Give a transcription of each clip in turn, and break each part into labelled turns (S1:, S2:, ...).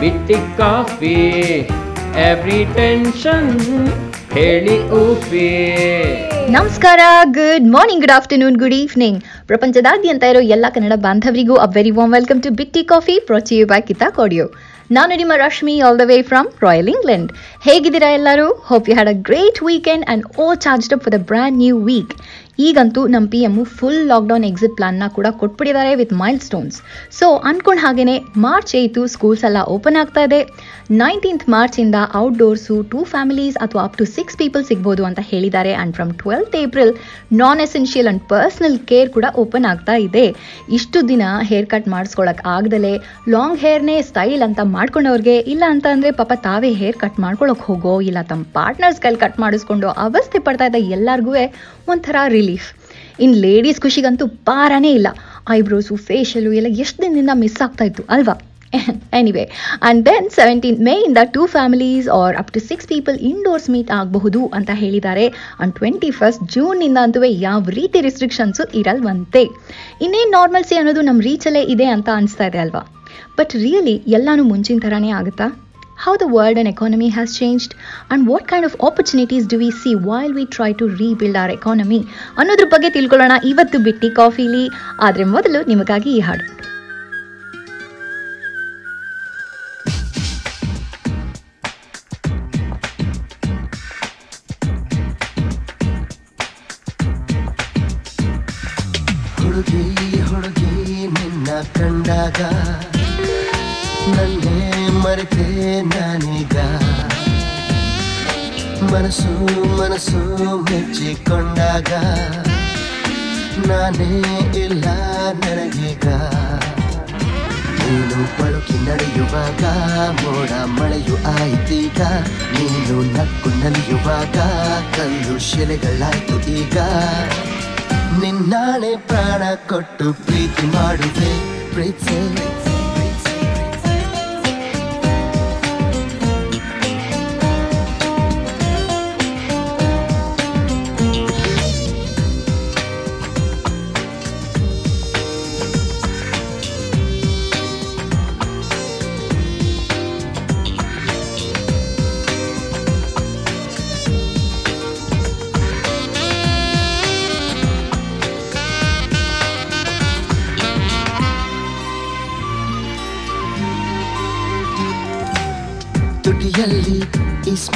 S1: ಬಿಟ್ಟಿ coffee. Every tension ಹೇಳಿ ಊಫಿ
S2: ನಮಸ್ಕಾರ good morning good afternoon good evening ಪ್ರಪಂಚದಾದ್ಯಂತ ಇರೋ ಎಲ್ಲ Kannada ಬಾಂಧವರಿಗೂ a very warm welcome to ಬಿಟ್ಟಿ ಕಾಫಿ ಪ್ರೊಚಿಯು ಬೈ ಕಿತಾ ಕೊಡಿಯೋ ನಾನು ನಿಮ್ಮ Rashmi all the way from royal England ಹೇಗಿದ್ದೀರಾ ಎಲ್ಲರೂ? Hope you had a great weekend and oh charged up for the brand new week ಈಗಂತೂ ನಮ್ಮ P M full lockdown exit ಪ್ಲಾನ್ನ ಕೂಡ ಕೊಟ್ಬಿಟ್ಟಿದ್ದಾರೆ ವಿತ್ ಮೈಲ್ ಸ್ಟೋನ್ಸ್ ಸೊ ಅನ್ಕೊಂಡ್ ಹಾಗೇನೆ March eighth schools ಎಲ್ಲ open ಆಗ್ತಾ ಇದೆ. ನೈನ್ಟೀನ್ತ್ ಮಾರ್ಚಿಂದ ಔಟ್ಡೋರ್ಸು ಟೂ ಫ್ಯಾಮಿಲೀಸ್ ಅಥವಾ ಅಪ್ ಟು ಸಿಕ್ಸ್ ಪೀಪಲ್ ಸಿಗ್ಬೋದು ಅಂತ ಹೇಳಿದ್ದಾರೆ. And from twelfth April non essential and personal care ಕೂಡ ಓಪನ್ ಆಗ್ತಾ ಇದೆ. ಇಷ್ಟು ದಿನ ಹೇರ್ ಕಟ್ ಮಾಡಿಸ್ಕೊಳಕ್ ಆಗ್ದಲೇ ಲಾಂಗ್ ಹೇರ್ನೇ ಸ್ಟೈಲ್ ಅಂತ ಮಾಡ್ಕೊಂಡವ್ರಿಗೆ, ಇಲ್ಲ ಅಂತ ಅಂದರೆ ಪಾಪ ತಾವೇ ಹೇರ್ ಕಟ್ ಮಾಡ್ಕೊಳಕ್ ಹೋಗೋ, ಇಲ್ಲ ತಮ್ಮ ಪಾರ್ಟ್ನರ್ಸ್ ಕೈಲಿ ಕಟ್ ಮಾಡಿಸ್ಕೊಂಡು ಅವಸ್ಥೆ ಪಡ್ತಾ ಇದ್ದ ಎಲ್ಲರಿಗೂ ಒಂಥರ ಇನ್ನು ಲೇಡೀಸ್ ಖುಷಿಗಂತೂ ಪಾರನೇ ಇಲ್ಲ. ಐಬ್ರೋಸು ಫೇಶಿಯಲು ಎಲ್ಲ ಎಷ್ಟು ದಿನದಿಂದ ಮಿಸ್ ಆಗ್ತಾ ಇತ್ತು, ಅಲ್ವಾ? Anyway and then seventeen May ಇಂದ two families or up to six people indoors meet ಆಗಬಹುದು ಅಂತ ಹೇಳಿದ್ದಾರೆ. ಆ್ಯಂಡ್ ಟ್ವೆಂಟಿ ಫಸ್ಟ್ ಜೂನ್ನಿಂದ ಅಂತೂ ಯಾವ ರೀತಿ ರಿಸ್ಟ್ರಿಕ್ಷನ್ಸು ಇರಲ್ವಂತೆ. ಇನ್ನೇನು ನಾರ್ಮಲ್ಸಿ ಅನ್ನೋದು ನಮ್ಮ ರೀಚಲ್ಲೇ ಇದೆ ಅಂತ ಅನಿಸ್ತಾ ಇದೆ, ಅಲ್ವಾ? ಬಟ್ ರಿಯಲಿ ಎಲ್ಲಾನು ಮುಂಚಿನ ಥರನೇ ಆಗುತ್ತಾ? How the world and economy has changed and what kind of opportunities do we see while we try to rebuild our economy ಅನ್ನೋದ್ರ ಬಗ್ಗೆ ತಿಳ್ಕೊಳ್ಳೋಣ ಇವತ್ತು ಬಿಟ್ಟಿ ಕಾಫಿಲಿ ಆದರೆ ಮೊದಲು ನಿಮಗಾಗಿ ಈ ಹಾಡು
S3: ಹುಡುಗಿ ಹುಡುಗಿ ನಿನ್ನ ಕಂಡಾಗ ನನ್ನೇ ಮರೆತೆ ನಾನೀಗ. ಮನಸ್ಸು ಮನಸ್ಸು ಮೆಚ್ಚಿಕೊಂಡಾಗ. ನಾನೇ ಇಲ್ಲ ನನಗೀಗ. ನೀನು ಪಳುಕಿ ನಡೆಯುವಾಗ, ಮೋಡ ಮಳೆಯು ಆಯ್ತೀಗ. ನೀನು ನಕ್ಕು ನಲಿಯುವಾಗ, ಕಲ್ಲು ಶಿಲೆಗಳಾಯ್ತು ಈಗ. ನಿನ್ನಾಣೆ ಪ್ರಾಣ ಕೊಟ್ಟು ಪ್ರೀತಿ ಮಾಡುವೆ ಪ್ರೀತಿ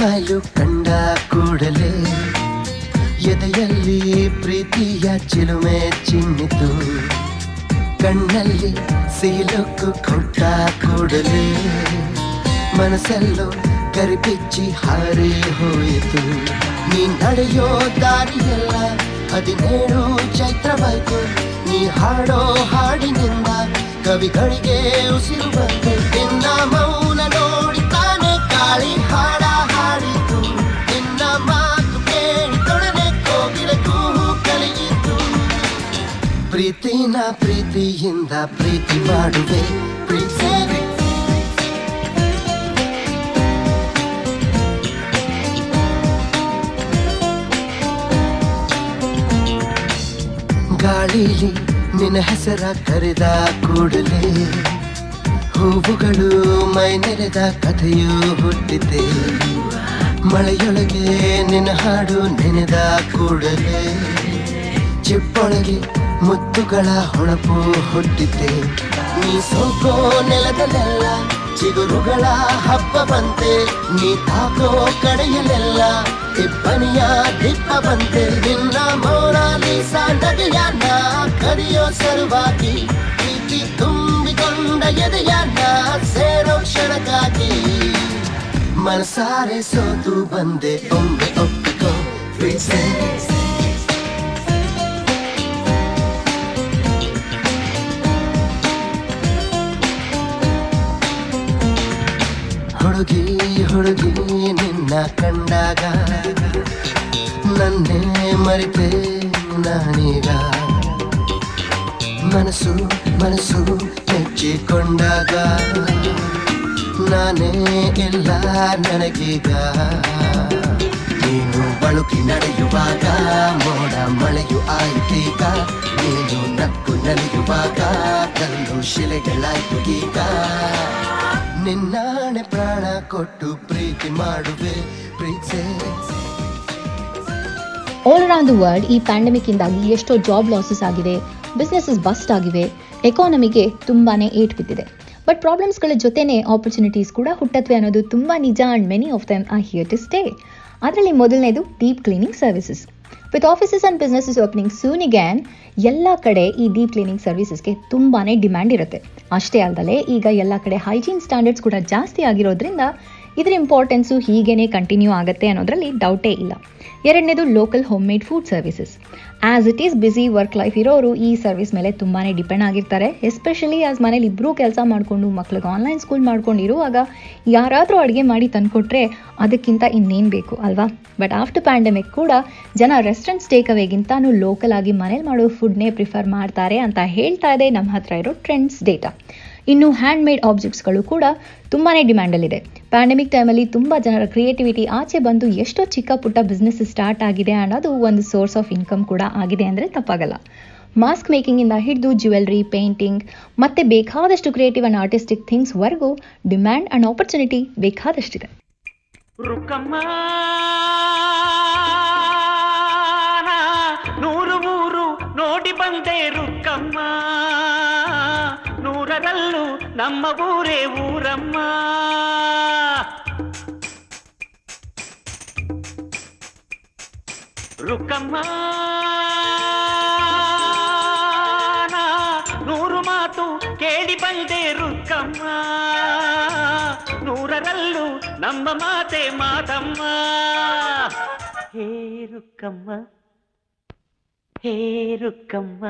S3: ಸ್ಮೈಲು ಕಂಡ ಕೂಡಲೇ ಎದೆಯಲ್ಲಿ ಪ್ರೀತಿಯ ಚಿಲುಮೆ ಚಿನ್ನಿತು ಕಣ್ಣಲ್ಲಿ ಸೀಲುಕ್ಕು ಕೊಟ್ಟ ಕೂಡಲೇ ಮನಸ್ಸಲ್ಲೂ ಕರಿಪಿಚ್ಚಿ ಹಾರಿ ಹೋಯಿತು. ನೀ ನಡೆಯೋ ದಾರಿಯಲ್ಲ ಹದಿನೇಳು ಚೈತ್ರವಾಯ್ತು ನೀ ಹಾಡೋ ಹಾಡಿನಿಂದ ಕವಿಗಳಿಗೆ ಉಸಿರು ಬಂತು. ಎಂದ ಮೌನ ನೋಡಿ ತಾನೆ ಕಾಳಿ ಹಾಡ. ಪ್ರೀತಿನ ಪ್ರೀತಿಯಿಂದ ಪ್ರೀತಿ ಮಾಡುವೆ. ಗಾಳಿಲಿ ನಿನ್ನ ಹೆಸರ ಕರೆದ ಕೂಡಲೇ ಹೂವುಗಳು ಮೈ ನೆರೆದ ಕಥೆಯು ಹುಟ್ಟಿದೆ ಮಳೆಯೊಳಗೆ ನಿನ್ನ ಹಾಡು ನೆನೆದ ಕೂಡಲೇ ಚಿಪ್ಪೊಳಗೆ ಮುತ್ತುಗಳ ಹೊಳಪು ಹುಟ್ಟಿದ್ದೆ. ನೀ ಸೋಕೋ ನೆಲದಲ್ಲೆಲ್ಲ, ಚಿಗುರುಗಳ ಹಬ್ಬ ಬಂತೆ. ನೀ ತಾಕೋ ಕಡೆಯಲ್ಲೆಲ್ಲ ಇಬ್ಬನಿಯ ದಿಪ್ಪ ಬಂತೆ. ನಿನ್ನ ಮೌನಾಲಿಸ ನಗೆಯನ್ನ ಕರಿಯೋ ಸಲುವಾಗಿ, ಪ್ರೀತಿ ತುಂಬಿಕೊಂಡ ಎದೆಯನ್ನ ಸೇರೋ ಕ್ಷಣಕ್ಕಾಗಿ. ಮನಸಾರೆ ಸೋತು ಬಂದೆ, ಒಮ್ಮೆ ಒಪ್ಪಿಕೋ ಪ್ರೀಸೆ ಕಂಡಾಗ ನನ್ನೇ ಮರಿತೆ ನಾನೀಗ. ಮನಸ್ಸು ಮನಸ್ಸು ಹೆಚ್ಚಿಕೊಂಡಾಗ ನಾನೇ ಇಲ್ಲ ನನಗೀಗ. ನೀನು ಬಳುಕಿ ನಡೆಯುವಾಗ, ಮೋಡ ಮಳೆಯು ಆಯ್ತೀಗ ನೀನು ನಕ್ಕು ನಲಿಯುವಾಗ, ಕಲ್ಲು ಶಿಲೆಗಳಾಯ್ತು ಈಗ. ನಿನ್ನಾಣೆ ಪ್ರಾಣ ಕೊಟ್ಟು ಪ್ರೀತಿ ಮಾಡುವೆ. ಪ್ರೀತಿ
S2: ಆಲ್ ಅರೌಂಡ್ ದ ವರ್ಲ್ಡ್ ಈ ಪ್ಯಾಂಡಮಿಕ್ ಇಂದಾಗಿ ಎಷ್ಟೋ ಜಾಬ್ ಲಾಸಸ್ ಆಗಿದೆ. ಬಿಸ್ನೆಸಸ್ ಬಸ್ಟ್ ಆಗಿವೆ. ಎಕಾನಮಿಗೆ ತುಂಬಾನೇ ಏಟ್ ಬಿದ್ದಿದೆ. ಬಟ್ ಪ್ರಾಬ್ಲಮ್ಸ್ಗಳ ಜೊತೆನೇ ಆಪರ್ಚುನಿಟೀಸ್ ಕೂಡ ಹುಟ್ಟತ್ವೆ ಅನ್ನೋದು ತುಂಬಾ ನಿಜ and many of them are here to stay ಅದರಲ್ಲಿ ಮೊದಲನೇದು deep cleaning services with offices and businesses opening soon Gyan ಎಲ್ಲ ಕಡೆ ಈ ಡೀಪ್ ಕ್ಲೀನಿಂಗ್ ಸರ್ವಿಸಸ್ಗೆ ತುಂಬಾ ಡಿಮ್ಯಾಂಡ್ ಇರುತ್ತೆ. ಅಷ್ಟೇ ಅಲ್ಲದೆ ಈಗ ಎಲ್ಲ ಕಡೆ ಹೈಜೀನ್ ಸ್ಟ್ಯಾಂಡರ್ಡ್ಸ್ ಕೂಡ ಜಾಸ್ತಿ ಆಗಿರೋದ್ರಿಂದ ಇದರ ಇಂಪಾರ್ಟೆನ್ಸು ಹೀಗೇನೆ ಕಂಟಿನ್ಯೂ ಆಗುತ್ತೆ ಅನ್ನೋದ್ರಲ್ಲಿ ಡೌಟೇ ಇಲ್ಲ. ಎರಡನೇದು local home made food services as it is busy work life ಇರೋರು ಈ ಸರ್ವಿಸ್ ಮೇಲೆ ತುಂಬಾ ಡಿಪೆಂಡ್ ಆಗಿರ್ತಾರೆ. ಎಸ್ಪೆಷಲಿ ಆಸ್ ಮನೇಲಿ ಇಬ್ಬರೂ ಕೆಲಸ ಮಾಡಿಕೊಂಡು, ಮಕ್ಳಿಗೆ ಆನ್ಲೈನ್ ಸ್ಕೂಲ್ ಮಾಡ್ಕೊಂಡಿರುವಾಗ ಯಾರಾದರೂ ಅಡುಗೆ ಮಾಡಿ ತಂದುಕೊಟ್ರೆ ಅದಕ್ಕಿಂತ ಇನ್ನೇನು ಬೇಕು ಅಲ್ವಾ? ಬಟ್ ಆಫ್ಟರ್ ಪ್ಯಾಂಡಮಿಕ್ ಕೂಡ ಜನ ರೆಸ್ಟೋರೆಂಟ್ಸ್ ಟೇಕ್ ಅವೇಗಿಂತಾನು ಲೋಕಲ್ ಆಗಿ ಮನೇಲಿ ಮಾಡೋ ಫುಡ್ನೇ ಪ್ರಿಫರ್ ಮಾಡ್ತಾರೆ ಅಂತ ಹೇಳ್ತಾ ಇದೆ ನಮ್ಮ ಹತ್ರ ಇರೋ ಟ್ರೆಂಡ್ಸ್ ಡೇಟಾ ಇನ್ನು ಹ್ಯಾಂಡ್ ಮೇಡ್ ಆಬ್ಜೆಕ್ಟ್ಸ್ಗಳು ಕೂಡ ತುಂಬಾ ಡಿಮ್ಯಾಂಡಲ್ಲಿದೆ ಪ್ಯಾಂಡಮಿಕ್ ಟೈಮಲ್ಲಿ ತುಂಬ ಜನರ ಕ್ರಿಯೇಟಿವಿಟಿ ಆಚೆ ಬಂದು ಎಷ್ಟೋ ಚಿಕ್ಕ ಪುಟ್ಟ ಬಿಸ್ನೆಸ್ ಸ್ಟಾರ್ಟ್ ಆಗಿದೆ ಅನ್ನೋದು ಒಂದು ಸೋರ್ಸ್ ಆಫ್ ಇನ್ಕಮ್ ಕೂಡ ಆಗಿದೆ ಅಂದರೆ ತಪ್ಪಾಗಲ್ಲ. ಮಾಸ್ಕ್ ಮೇಕಿಂಗಿಂದ ಹಿಡಿದು ಜ್ಯುವೆಲ್ರಿ ಪೇಂಟಿಂಗ್ ಮತ್ತೆ ಬೇಕಾದಷ್ಟು ಕ್ರಿಯೇಟಿವ್ ಆ್ಯಂಡ್ ಆರ್ಟಿಸ್ಟಿಕ್ ಥಿಂಗ್ಸ್ವರೆಗೂ ಡಿಮ್ಯಾಂಡ್ ಆ್ಯಂಡ್ ಆಪರ್ಚುನಿಟಿ ಬೇಕಾದಷ್ಟಿದೆ.
S4: ನಮ್ಮ ಊರೇ ಊರಮ್ಮ ರುಕ್ಕಮ್ಮ ನೂರು ಮಾತು ಕೇಳಿ ಬಂದೆ ರುಕ್ಕಮ್ಮ ನೂರರಲ್ಲೂ ನಮ್ಮ ಮಾತೆ ಮಾತಮ್ಮ ಹೇ ರುಕ್ಕಮ್ಮ ಹೇ ರುಕ್ಕಮ್ಮ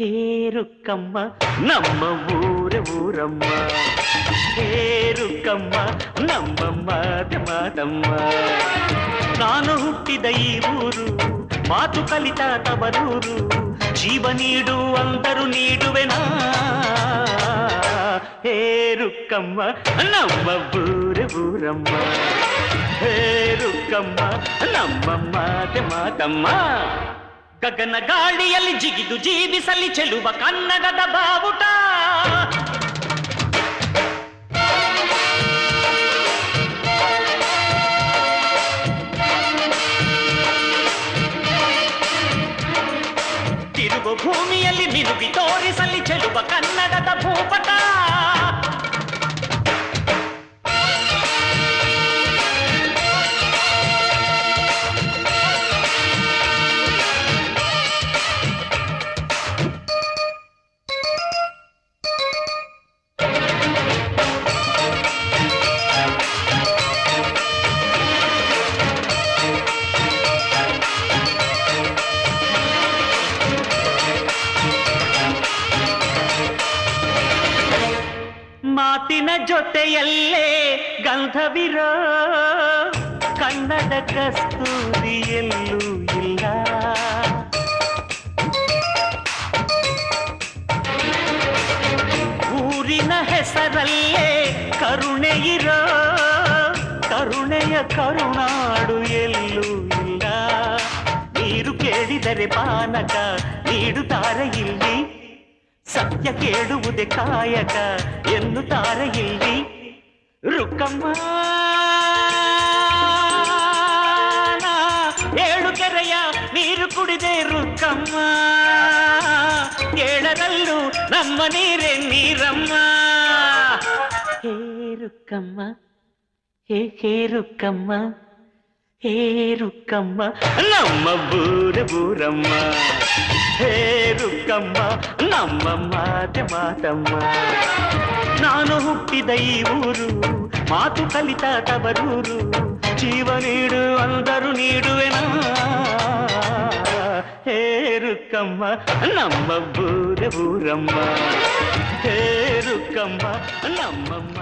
S4: ಹೇ ರುಕ್ಕಮ್ಮ ನಮ್ಮ ಊರ ಊರಮ್ಮ ಹೇ ರುಕ್ಕಮ್ಮ ನಮ್ಮ ಮಾತೆ ಮಾತಮ್ಮ ನಾನು ಹುಟ್ಟಿದ ಈ ಊರು ಮಾತು ಕಲಿತ ತವರೂರು ಜೀವ ನೀಡು ಅಂದರು ನೀಡುವೆನಾ ಹೇ ರುಕ್ಕಮ್ಮ ನಮ್ಮ ಊರ ಊರಮ್ಮ ಹೇ ರುಕ್ಕಮ್ಮ ನಮ್ಮ ಮಾತೆ ಮಾತಮ್ಮ ಗಗನ ಗಾಳಿಯಲ್ಲಿ ಜಿಗಿದು ಜೀವಿಸಲಿ ಚೆಲುವ ಕನ್ನಡದ ಬಾವುಟ. ತಿರುಗು ಭೂಮಿಯಲ್ಲಿ ಮಿನುಗಿ ತೋರಿಸಲಿ ಚೆಲುವ ಕನ್ನಡದ ಭೂಪಟ. ಕರುನಾಡು ಎಲ್ಲೂ ಇಲ್ಲ. ನೀರು ಕೇಳಿದರೆ ಪಾನಕ ನೀಡುತ್ತಾರೆ ಇಲ್ಲಿ. ಸತ್ಯ ಕೇಳುವುದೇ ಕಾಯಕ ಎನ್ನುತ್ತಾರೆ ಇಲ್ಲಿ. ರುಕ್ಕಮ್ಮ ಏಳು ಕೆರೆಯ ನೀರು ಕುಡಿದೆ ರುಕ್ಕಮ್ಮ ಏಳರಲ್ಲೂ ನಮ್ಮ ನೀರೇ ನೀರಮ್ಮ. ಹೇ ರುಕ್ಕಮ್ಮ ಹೇ ಹೇ ರುಕ್ಕಮ್ಮ ಹೇ ರುಕ್ಕಮ್ಮ ನಮ್ಮ ಬೂರ ಬೂರಮ್ಮ ಹೇ ರುಕ್ಕಮ್ಮ ನಮ್ಮ ಮಾತೆ ಮಾತಮ್ಮ ನಾನು ಹುಟ್ಟಿದ ಈ ಊರು ಮಾತು ಕಲಿತ ತವರೂರು ಜೀವ ನೀಡು ಅಂದರು ನೀಡುವೆನಾ ಹೇ ರುಕ್ಕಮ್ಮ ನಮ್ಮ ಬೂರೆ ಬೂರಮ್ಮ ಹೇ ರುಕ್ಕ ದುರ್ಗಮ್ಮ ನಮ್ಮಮ್ಮ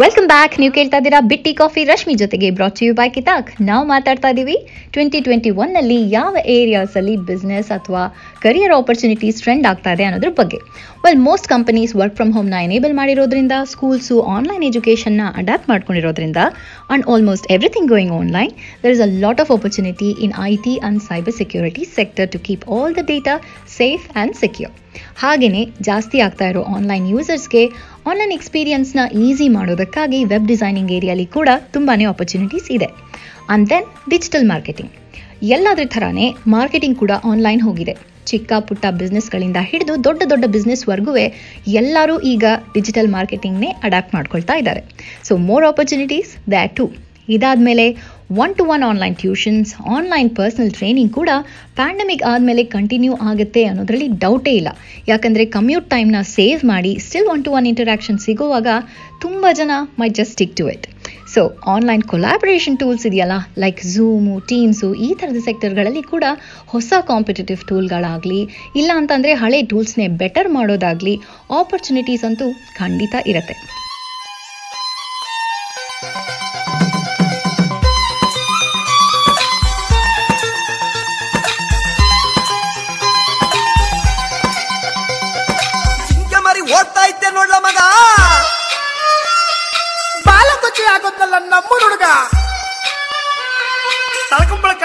S2: ವೆಲ್ಕಮ್ ಬ್ಯಾಕ್ ನೀವು ಕೇಳ್ತಾ ಇದ್ದೀರಾ ಬಿಟ್ಟಿ ಕಾಫಿ. ರಶ್ಮಿ ಜೊತೆಗೆ ಬ್ರಾಟ್ ಯು ಬೈ ಕಿತಾಕ್. ನಾವು ಮಾತಾಡ್ತಾ ಇದ್ದೀವಿ. ಟ್ವೆಂಟಿ ಟ್ವೆಂಟಿ ಒನ್ನಲ್ಲಿ ಯಾವ ಏರಿಯಾಸಲ್ಲಿ ಬಿಸ್ನೆಸ್ ಅಥವಾ ಕರಿಯರ್ ಆಪರ್ಚುನಿಟೀಸ್ ಟ್ರೆಂಡ್ ಆಗ್ತಾ ಇದೆ ಅನ್ನೋದ್ರ ಬಗ್ಗೆ. Well most companies work from ಹೋಮ್ನ enable ಮಾಡಿರೋದ್ರಿಂದ ಸ್ಕೂಲ್ಸು ಆನ್ಲೈನ್ ಎಜುಕೇಷನ್ನ adapt ಮಾಡ್ಕೊಂಡಿರೋದ್ರಿಂದ and almost everything going online there is a lot of opportunity in I T and cyber security sector to keep all the data safe and secure ಹಾಗೆಯೇ ಜಾಸ್ತಿ ಆಗ್ತಾ ಇರೋ online ಯೂಸರ್ಸ್ಗೆ online ಎಕ್ಸ್ಪೀರಿಯನ್ಸ್ನ easy ಮಾಡೋದಕ್ಕಾಗಿ web designing ಏರಿಯಲ್ಲಿ ಕೂಡ ತುಂಬಾ ಆಪರ್ಚುನಿಟೀಸ್ ಇದೆ. ಅಂಡ್ ದೆನ್ ಡಿಜಿಟಲ್ ಮಾರ್ಕೆಟಿಂಗ್ ಎಲ್ಲಾದ್ರ ಥರನೇ ಮಾರ್ಕೆಟಿಂಗ್ ಕೂಡ ಆನ್ಲೈನ್ ಹೋಗಿದೆ. ಚಿಕ್ಕ ಪುಟ್ಟ ಬಿಸ್ನೆಸ್ಗಳಿಂದ ಹಿಡಿದು ದೊಡ್ಡ ದೊಡ್ಡ ಬಿಸ್ನೆಸ್ವರೆಗೂ ಎಲ್ಲರೂ ಈಗ ಡಿಜಿಟಲ್ ಮಾರ್ಕೆಟಿಂಗ್ನೇ ಅಡಾಪ್ಟ್ ಮಾಡ್ಕೊಳ್ತಾ ಇದ್ದಾರೆ. So more opportunities that to ಇದಾದಮೇಲೆ one to one online tuitions online personal training ಕೂಡ ಪ್ಯಾಂಡಮಿಕ್ ಆದಮೇಲೆ ಕಂಟಿನ್ಯೂ ಆಗುತ್ತೆ ಅನ್ನೋದರಲ್ಲಿ ಡೌಟೇ ಇಲ್ಲ. ಯಾಕಂದರೆ ಕಮ್ಯೂಟ್ ಟೈಮ್ನ ಸೇವ್ ಮಾಡಿ still one to one interaction ಸಿಗೋವಾಗ ತುಂಬ ಜನ may just stick to it so online collaboration tools ಇದೆಯಲ್ಲ ಲೈಕ್ ಝೂಮು ಟೀಮ್ಸು ಈ ಥರದ ಸೆಕ್ಟರ್ಗಳಲ್ಲಿ ಕೂಡ ಹೊಸ ಕಾಂಪಿಟೇಟಿವ್ ಟೂಲ್ಗಳಾಗಲಿ ಇಲ್ಲ ಅಂತಂದರೆ ಹಳೆ ಟೂಲ್ಸ್ನೇ ಬೆಟರ್ ಮಾಡೋದಾಗಲಿ ಆಪರ್ಚುನಿಟೀಸ್ ಅಂತೂ ಖಂಡಿತ ಇರುತ್ತೆ.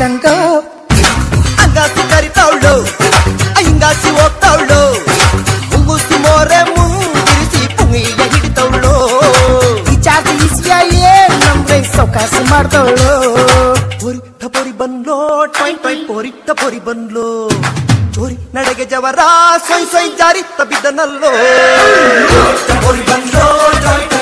S5: ಇಲ್ಲದಂಗ
S6: ಅಂಗಾಸಿ ಕರಿತಾವಳು ಹಿಂಗಾಸಿ ಹೋಗ್ತಾವಳು ಮುಂಗುಸಿ ಮೋರೆ ಮುಂಗಿರಿಸಿ ಪುಂಗಿಗೆ ಹಿಡಿತವಳು
S5: ಜಾಸ್ತಿ ಇಸಿಯ ಏನ್ ನಮ್ಗೆ ಸೌಕಾಸ ಮಾಡ್ದವಳು
S6: ಪೊರಿಟ್ಟ ಪೊರಿ ಬಂದ್ಲೋ ಟೈ ಟೈ ಪೊರಿಟ್ಟ ಪೊರಿ ಬಂದ್ಲು ಚೋರಿ ನಡೆಗೆ ಜವರ ಸೊಯ್ ಸೊಯ್ ಜಾರಿ ತಬ್ಬಿದ್ದನಲ್ಲೋ ಪೊರಿ ಬಂದ್ಲೋ ಟೈ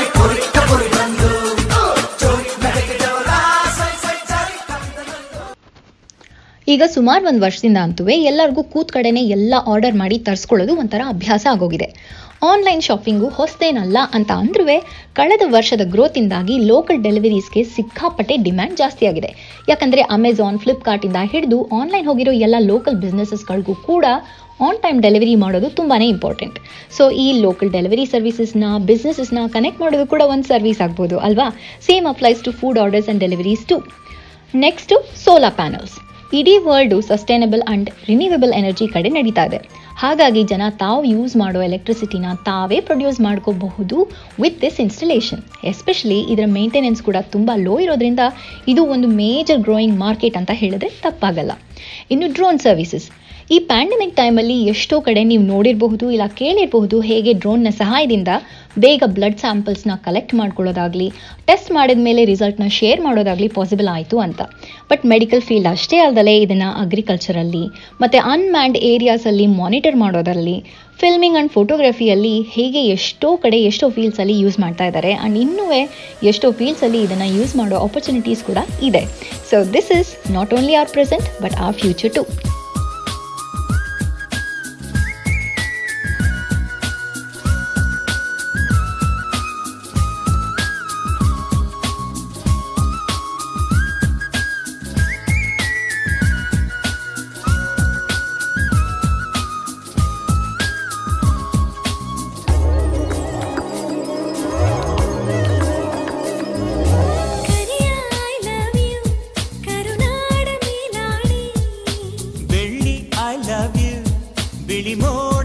S2: ಈಗ ಸುಮಾರು ಒಂದು ವರ್ಷದಿಂದ ಅಂತೂ ಎಲ್ಲರಿಗೂ ಕೂತ್ ಕಡೆನೇ ಎಲ್ಲ ಆರ್ಡರ್ ಮಾಡಿ ತರಿಸ್ಕೊಳ್ಳೋದು ಒಂಥರ ಅಭ್ಯಾಸ ಆಗೋಗಿದೆ. ಆನ್ಲೈನ್ ಶಾಪಿಂಗು ಹೊಸದೇನಲ್ಲ ಅಂತ ಅಂದ್ರೂ ಕಳೆದ ವರ್ಷದ ಗ್ರೋತಿಂದಾಗಿ ಲೋಕಲ್ ಡೆಲಿವರೀಸ್ಗೆ ಸಿಕ್ಕಾಪಟ್ಟೆ ಡಿಮ್ಯಾಂಡ್ ಜಾಸ್ತಿ ಆಗಿದೆ. ಯಾಕಂದರೆ ಅಮೆಝಾನ್ ಫ್ಲಿಪ್ಕಾರ್ಟಿಂದ ಹಿಡಿದು ಆನ್ಲೈನ್ ಹೋಗಿರೋ ಎಲ್ಲ ಲೋಕಲ್ ಬಿಸ್ನೆಸಸ್ಗಳಿಗೂ ಕೂಡ ಆನ್ ಟೈಮ್ ಡೆಲಿವರಿ ಮಾಡೋದು ತುಂಬಾ ಇಂಪಾರ್ಟೆಂಟ್ ಸೊ ಈ ಲೋಕಲ್ ಡೆಲಿವರಿ ಸರ್ವಿಸಸ್ನ ಬಿಸ್ನೆಸಸ್ನ ಕನೆಕ್ಟ್ ಮಾಡೋದು ಕೂಡ ಒಂದು ಸರ್ವಿಸ್ ಆಗ್ಬೋದು ಅಲ್ವಾ? Same applies to food orders and deliveries to next solar panels ಇಡೀ world sustainable and renewable energy ಕಡೆ ನಡೀತಾ ಇದೆ. ಹಾಗಾಗಿ ಜನ ತಾವು ಯೂಸ್ ಮಾಡೋ ಎಲೆಕ್ಟ್ರಿಸಿಟಿನ ತಾವೇ ಪ್ರೊಡ್ಯೂಸ್ ಮಾಡ್ಕೋಬಹುದು ವಿತ್ ದಿಸ್ ಇನ್ಸ್ಟಲೇಷನ್ ಎಸ್ಪೆಷಲಿ ಇದರ ಮೇಂಟೆನೆನ್ಸ್ ಕೂಡ ತುಂಬ ಲೋ ಇರೋದ್ರಿಂದ ಇದು ಒಂದು ಮೇಜರ್ ಗ್ರೋಯಿಂಗ್ ಮಾರ್ಕೆಟ್ ಅಂತ ಹೇಳಿದ್ರೆ ತಪ್ಪಾಗಲ್ಲ. ಇನ್ನು ಡ್ರೋನ್ ಸರ್ವಿಸಸ್ ಈ ಪ್ಯಾಂಡಮಿಕ್ ಟೈಮಲ್ಲಿ ಎಷ್ಟೋ ಕಡೆ ನೀವು ನೋಡಿರಬಹುದು ಇಲ್ಲ ಕೇಳಿರಬಹುದು ಹೇಗೆ ಡ್ರೋನ್ನ ಸಹಾಯದಿಂದ ಬೇಗ ಬ್ಲಡ್ ಸ್ಯಾಂಪಲ್ಸ್ನ ಕಲೆಕ್ಟ್ ಮಾಡ್ಕೊಳ್ಳೋದಾಗಲಿ ಟೆಸ್ಟ್ ಮಾಡಿದ ಮೇಲೆ ರಿಸಲ್ಟ್ನ ಶೇರ್ ಮಾಡೋದಾಗಲಿ ಪಾಸಿಬಲ್ ಆಯಿತು ಅಂತ. ಬಟ್ ಮೆಡಿಕಲ್ ಫೀಲ್ಡ್ ಅಷ್ಟೇ ಅಲ್ಲದೆ ಇದನ್ನು ಅಗ್ರಿಕಲ್ಚರಲ್ಲಿ ಮತ್ತು ಅನ್ಮ್ಯಾಂಡ್ ಏರಿಯಾಸಲ್ಲಿ ಮಾನಿಟರ್ ಮಾಡೋದರಲ್ಲಿ ಫಿಲ್ಮಿಂಗ್ ಆ್ಯಂಡ್ ಫೋಟೋಗ್ರಫಿಯಲ್ಲಿ ಹೇಗೆ ಎಷ್ಟೋ ಕಡೆ ಎಷ್ಟೋ ಫೀಲ್ಡ್ಸಲ್ಲಿ ಯೂಸ್ ಮಾಡ್ತಾ ಇದ್ದಾರೆ ಆ್ಯಂಡ್ ಇನ್ನೂ ಎಷ್ಟೋ ಫೀಲ್ಡ್ಸಲ್ಲಿ ಇದನ್ನು ಯೂಸ್ ಮಾಡೋ ಆಪರ್ಚುನಿಟೀಸ್ ಕೂಡ ಇದೆ.
S7: So this is not
S8: only our present but our future to limón.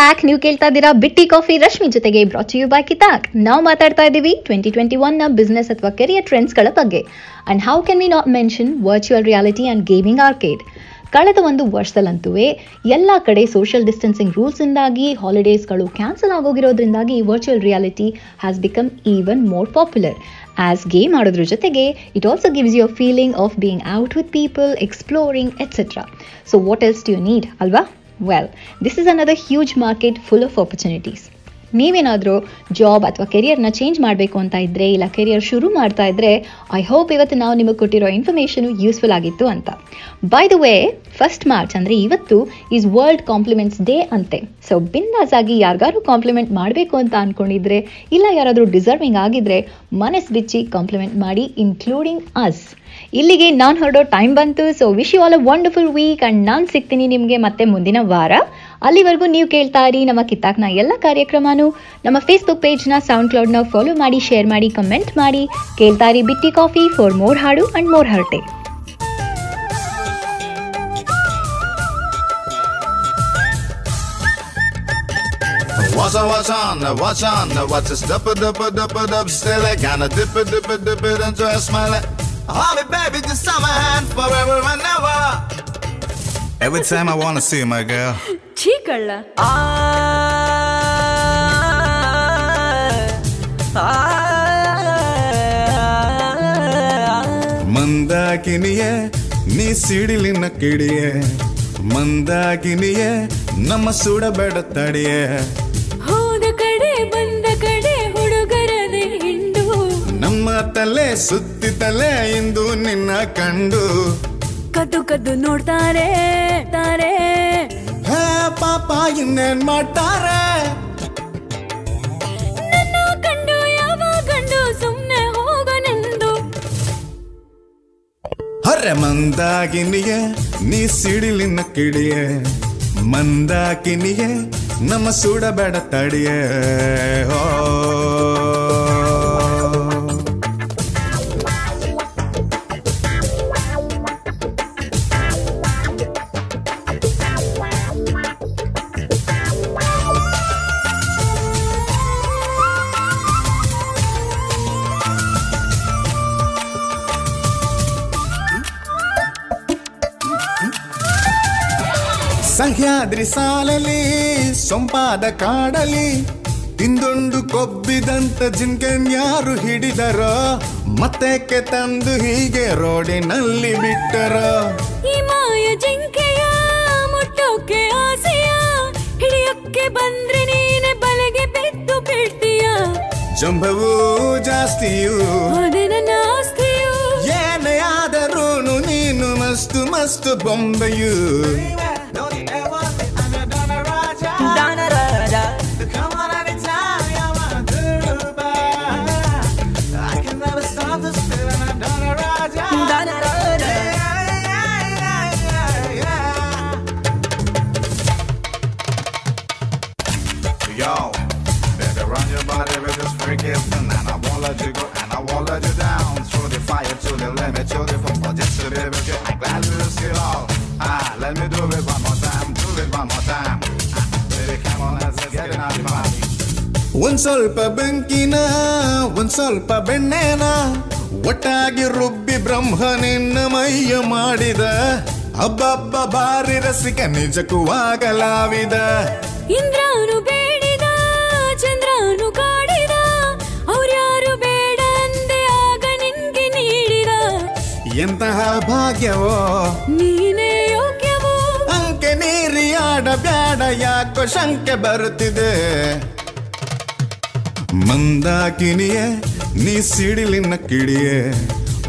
S8: Back ನೀವು
S2: ಕೇಳ್ತಾ ಇದ್ದೀರಾ ಬಿಟ್ಟಿ ಕಾಫಿ. ರಶ್ಮಿ ಜೊತೆಗೆ ಬ್ರಾಚ್ ಯು ಬೈ ಕಿತಾಕ್ ನಾವು ಮಾತಾಡ್ತಾ ಇದ್ದೀವಿ ಟ್ವೆಂಟಿ ಟ್ವೆಂಟಿ ನ ಬಿಸ್ನೆಸ್ ಅಥವಾ ಕೆರಿಯರ್ ಟ್ರೆಂಡ್ಸ್ಗಳ ಬಗ್ಗೆ. And how can we not mention virtual reality and gaming arcade ಕಳೆದ ಒಂದು ವರ್ಷದಲ್ಲಂತೂ ಎಲ್ಲ ಕಡೆ ಸೋಷಿಯಲ್ ಡಿಸ್ಟೆನ್ಸಿಂಗ್ ರೂಲ್ಸಿಂದಾಗಿ ಹಾಲಿಡೇಸ್ಗಳು cancel ಆಗೋಗಿರೋದ್ರಿಂದಾಗಿ virtual reality has become even more popular as game ಆಡೋದ್ರ ಜೊತೆಗೆ it also gives you feeling of being out with people exploring etcetera so what else you need ಅಲ್ವಾ? Well this is another huge market full of opportunities ನೀವೇನಾದರೂ job ಅಥವಾ ಕೆರಿಯರ್ನ change ಮಾಡಬೇಕು ಅಂತ ಇದ್ದರೆ ಇಲ್ಲ career ಶುರು ಮಾಡ್ತಾ ಇದ್ದರೆ ಐ ಹೋಪ್ ಇವತ್ತು ನಾವು ನಿಮಗೆ ಕೊಟ್ಟಿರೋ ಇನ್ಫಾರ್ಮೇಷನು ಯೂಸ್ಫುಲ್ ಆಗಿತ್ತು ಅಂತ. By the way first March ಅಂದರೆ ಇವತ್ತು ಈಸ್ ವರ್ಲ್ಡ್ ಕಾಂಪ್ಲಿಮೆಂಟ್ಸ್ ಡೇ ಅಂತೆ. ಸೊ ಬಿಂದಾಸ್ ಆಗಿ ಯಾರಿಗಾರು ಕಾಂಪ್ಲಿಮೆಂಟ್ ಮಾಡಬೇಕು ಅಂತ ಅಂದ್ಕೊಂಡಿದ್ರೆ ಇಲ್ಲ ಯಾರಾದರೂ ಡಿಸರ್ವಿಂಗ್ ಆಗಿದ್ರೆ, ಮನಸ್ಸು ಬಿಚ್ಚಿ ಕಾಂಪ್ಲಿಮೆಂಟ್ ಮಾಡಿ ಇನ್ಕ್ಲೂಡಿಂಗ್ ಅಸ್ ಇಲ್ಲಿಗೆ ನಾನು ಹೊರಡೋ ಟೈಮ್ ಬಂತು so wish you all a wonderful week and ನಾನು ಸಿಗ್ತೀನಿ ನಿಮಗೆ ಮತ್ತೆ ಮುಂದಿನ ವಾರ ಅಲ್ಲಿವರೆಗೂ ನೀವು ಕೇಳ್ತಾ ಇರಿ ನಮ್ಮ ಕಿತ್ತಾಕ್ನ ಎಲ್ಲ ಕಾರ್ಯಕ್ರಮನೂ ನಮ್ಮ ಫೇಸ್ಬುಕ್ ಪೇಜ್ನ ಸೌಂಡ್ ಕ್ಲೌಡ್ನ ಫಾಲೋ ಮಾಡಿ ಶೇರ್ ಮಾಡಿ ಕಮೆಂಟ್ ಮಾಡಿ ಕೇಳ್ತಾ ಇರಿ ಬಿಟ್ಟಿ ಕಾಫಿ ಫಾರ್ ಮೋರ್ ಹಾಡು ಆ್ಯಂಡ್ ಮೋರ್ ಹರ್ಟೆ
S9: Watch on, watch on, watch on, what's a dip it, dip it, dip up, still I gotta dip dip dip it, smile smiling. Hold me, baby, just on my hand forever and ever. Every time I wanna see my girl.
S8: ಛೀ ಕಳ್ಳ
S9: ಮಂದಾಕಿನಿಯೇ ನೀ ಸಿಡಿಲಿನ ಕಿಡಿಯೇ ಮಂದಾಕಿನಿಯೇ ನಮ್ಮ ಸುಡಬೇಡ ತಡಿಯೇ ನಮ್ಮ ತಲೆ ಸುತ್ತಿತಲೆ ಇಂದು ನಿನ್ನ ಕಂಡು.
S8: ಕದ್ದು ಕದ್ದು ನೋಡ್ತಾರೆ ತಾರೆ.
S9: ಹೇ ಪಾಪ ಇನ್ನೇನ್ ಮಾಡ್ತಾರೆ?
S8: ನನ್ನ ಕಂಡು ಯಾವ ಗಂಡು ಸುಮ್ನೆ ಹೋಗನೆಂದು?
S9: ಹರ್ರೆ ಮಂದಾಗಿನಿಯೇ ನೀ ಸಿಡಿಲಿನ ಕಿಡಿಯ. ಮಂದಾಕಿನಿಗೆ ನಮ್ಮ ಸುಡಬೇಡ ತಡಿಯೇ. ಹೋ. ಸಹ್ಯಾದ್ರಿ ಸಾಲಲಿ ಸೊಂಪಾದ ಕಾಡಲಿ ತಿಂದೊಂದು ಕೊಬ್ಬಿದಂತ ಜಿಂಕೆನ್ ಯಾರು ಹಿಡಿದರೋ? ಮತ್ತೆಕ್ಕೆ ತಂದು ಹೀಗೆ ರೋಡಿನಲ್ಲಿ ಬಿಟ್ಟರ?
S8: ಈ ಮಾಯ ಜಿಂಕೆಯ ಮುಟ್ಟೋಕೆ ಆಸೆಯ ಹಿಡಿಯಕ್ಕೆ ಬಂದ್ರೆ ನೀನೆ ಬಲೆಗೆ ಬಿದ್ದು ಬಿಡ್ತೀಯ
S9: ಜಂಭವೂ ಜಾಸ್ತಿಯೂ
S8: ಆಸ್ತಿಯು.
S9: ಏನೇ ಆದರೂನು ನೀನು ಮಸ್ತು ಮಸ್ತು ಬೊಂಬೆಯು.
S10: Just to be with you. I'm glad to see it all. Ah, let me do it one more time, do it one more time. Ah, baby, come on, let's get it out of body.
S9: ಒಂದ್ ಸ್ವಲ್ಪ ಬೆಂಕಿನ ಒಂದ್ ಸ್ವಲ್ಪ ಬೆಣ್ಣೆನ ಒಟ್ಟಾಗಿ ರುಬ್ಬಿ ಬ್ರಹ್ಮ ನಿನ್ನ ಮೈಯ ಮಾಡಿದ ಹಬ್ಬಬ್ಬ ಬಾರಿ ರಸಿಕ ನಿಜಕ್ಕೂ ಆಗಲಾವಿದ
S8: ಇಂದ್ರನು
S9: ಎಂತಹ ಭಾಗ್ಯವೋ?
S8: ನೀನೇ ಯೋಗ್ಯವೋ?
S9: ಅಂಕೆ ನೀರಿ ಆಡ ಬ್ಯಾಡ ಯಾಕೋ ಶಂಕೆ ಬರುತ್ತಿದೆ. ಮಂದಾಕಿನಿಯೇ ನೀ ಸಿಡಿಲಿನ ಕಿಡಿಯೇ.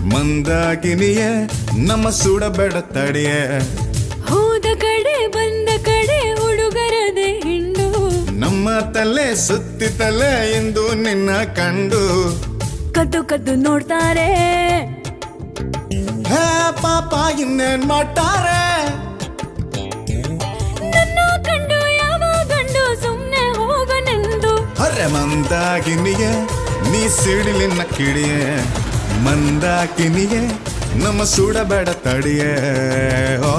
S9: ಮಂದಾಕಿನಿಯೇ ನಮ್ಮ ಸುಡಬೇಡ ತಡಿಯೇ
S8: ಹೋದ ಕಡೆ ಬಂದ ಕಡೆ ಹುಡುಗರದೆ ಹಿಂಡು.
S9: ನಮ್ಮ ತಲೆ ಸುತ್ತಿತಲೆ ಎಂದು ನಿನ್ನ ಕಂಡು.
S8: ಕದ್ದು ಕದ್ದು ನೋಡ್ತಾರೆ.
S9: ಹೇ ಪಾಪ ಇನ್ನೇನ್ ಮಾಡ್ತಾರೆ?
S8: ನನ್ನ ಕಂಡು ಯಾವ ಗಂಡು ಸುಮ್ಮನೆ ಹೋಗನೆಂದು?
S9: ಅರೆ ಮಂದಾಕಿನಿಯೇ ನೀ ಸಿಡಿಲಿನ ಕಿಡಿಯೇ. ಮಂದಾಕಿನಿಯೇ ನಮ್ಮ ಸುಡಬೇಡ ತಡಿಯೇ. ಓ